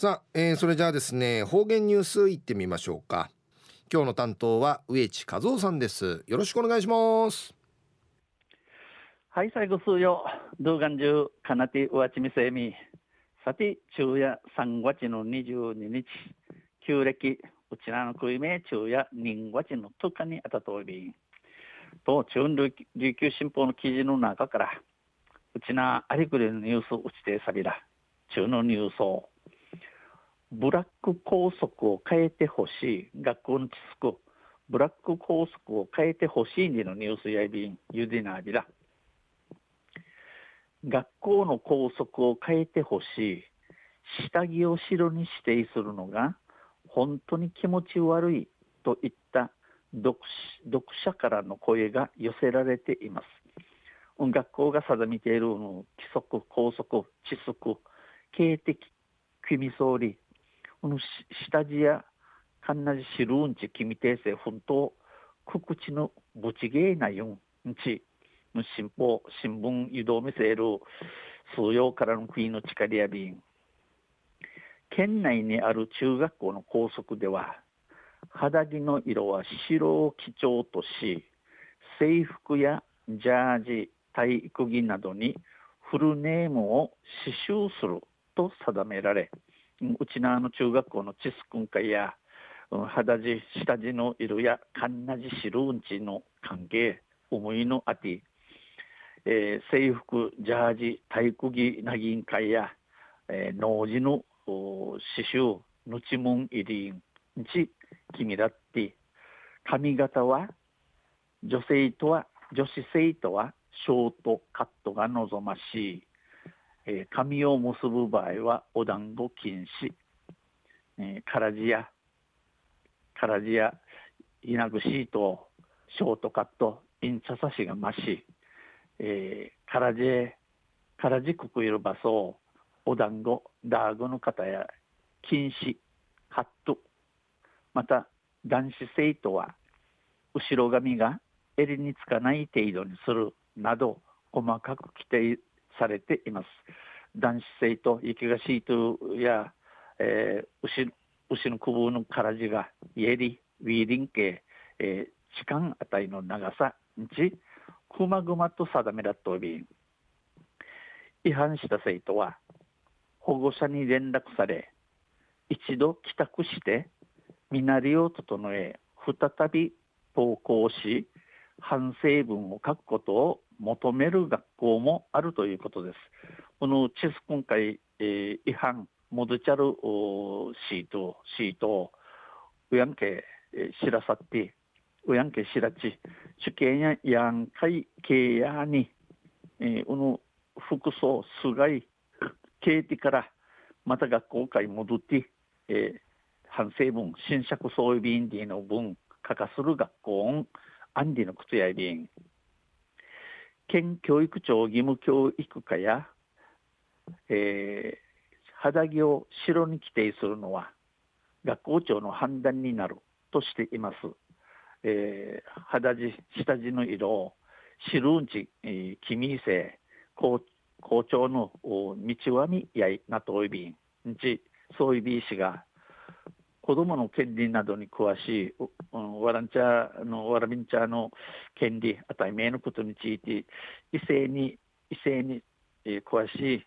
さあ、えー、それじゃあですね方言ニュースいってみましょうか。今日の担当は植地和夫さんです。よろしくお願いします。はい最後数よ動画中かなてうわちみせみ。さて昼夜3月の22日。旧暦うちらの食いめ昼夜人月の10日にあたといびと中琉球新報の記事の中からうちなありくりのニュースうちてさびら。中のニュースを。ブラック校則を変えてほしい学校の知識ブラック校則を変えてほしいにのニュースやいびんゆでなびら学校の校則を変えてほしい下着を白に指定するのが本当に気持ち悪いといった読者からの声が寄せられています。学校が定めている規則校則知識経的組総理この下地やかんなじしるんち君訂正本当くくちのぶちげえなよんち新報新聞誘導見せる数曜からの国の力やびん。県内にある中学校の校則では肌着の色は白を基調とし制服やジャージ体育着などにフルネームを刺繍すると定められうちなの中学校のチスくん会や、うん、肌地下地の色やかんなじしるうんちの関係思いのあて、えー、制服ジャージ体育着なぎん会や、えー、農事の刺繍ぬちもん入りんち君だって。髪型は女性とは女子生徒はショートカットが望ましい。えー、髪を結ぶ場合はお団子禁止、えー、からじやからじや稲ぐシートショートカットインチャサシがまし、えー、からじからじくくいる場所お団子ダーグの方や禁止カット。また男子生徒は後ろ髪が襟につかない程度にするなど細かく規定されています。男子生徒、雪がシートや、えー、牛牛の首のからじが、イエリ、ウィーリン系、えー、時間値の長さ、ち、くまぐまと定めらっとび、違反した生徒は、保護者に連絡され、一度帰宅して、身なりを整え、再び登校し、反省文を書くことを求める学校もあるということです。このチェス今回、えー、違反、モドチャルシート、シート、ウヤンケ、えー、知らさって、ウヤンケ知らち、主権やヤンカイケヤに、えー、この服装、すがい、ケーティから、また学校会戻って、えー、反省文、新釈総備員ディの文、書かする学校、アンディの靴やびん、県教育庁義務教育課や、えー、肌着を白に規定するのは学校長の判断になるとしています。えー、肌地、下地の色を白うんち、えー、君せ校校長の道はみやいなといびんちそういびいしが子どもの権利などに詳しい、うん、ワランチャーのワラビンチャーの権利あたり名のことについて異性に異性に、えー、詳しい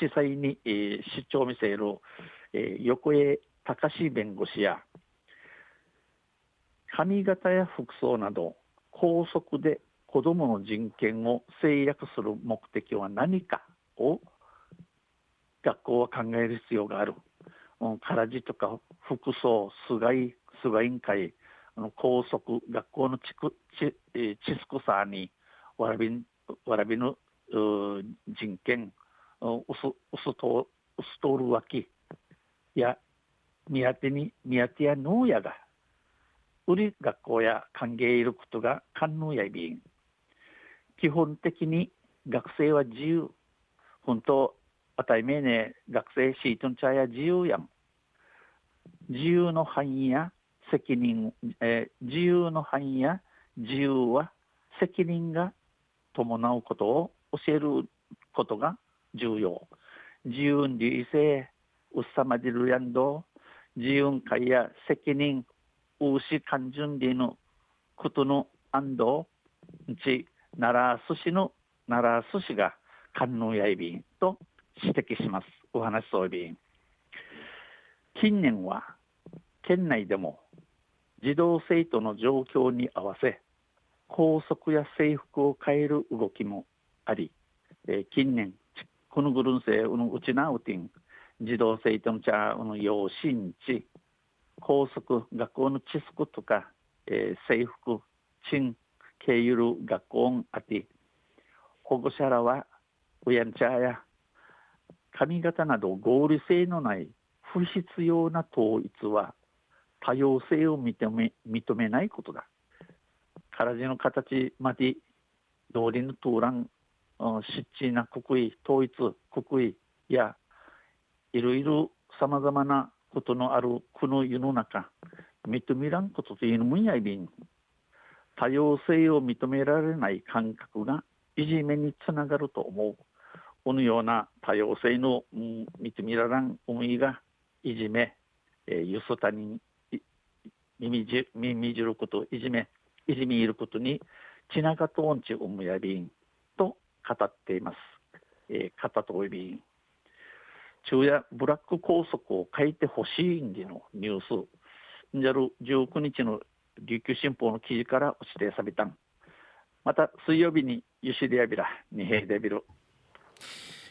司祭に、えー、主張を見せる、えー、横江隆弁護士や髪型や服装など校則で子どもの人権を制約する目的は何かを学校は考える必要がある。からじとか服装、菅井、菅委員会、あの校則、学校の地区地地区さにわらびわらびの人権、うすうすとうすとるわきや宮手に宮手や農家が売り学校や歓迎いることが官能やびん。基本的に学生は自由。本当たいめね学生シートンチャや自由やん。自由の範囲や責任、えー、自由の範囲や自由は責任が伴うことを教えることが重要。自由に異性、うっさまじるやんど。自由会や責任うしかんじゅんりのことの安藤ち奈良寿司の奈良寿司が観音やいびんと指摘します。お話そうびん近年は県内でも児童生徒の状況に合わせ校則や制服を変える動きもあり、えー、近年このグルンセのうちなうてん児童生徒の茶の養親地校則学校の知識とか、えー、制服賃経由る学校あて保護者らはうやんちゃや髪型など合理性のない不必要な統一は多様性を認め認めないことだ。体の形まで通りのトーラン湿地な国威統一国威やいろいろさまざまなことのあるこの世の中認めらんことというのもやいびん多様性を認められない感覚がいじめにつながると思うこのような多様性の、うん、認められん思いがいじめ、えー、ゆすたに耳じ耳じることいじめいじめいることにちながとんちおむやびんと語っています。えー、方とおびん。昼夜ブラック拘束を書いてほしいんでのニュース。んじゃる19日の琉球新報の記事から指定されたん。また水曜日にゆしりやびらにへいでびる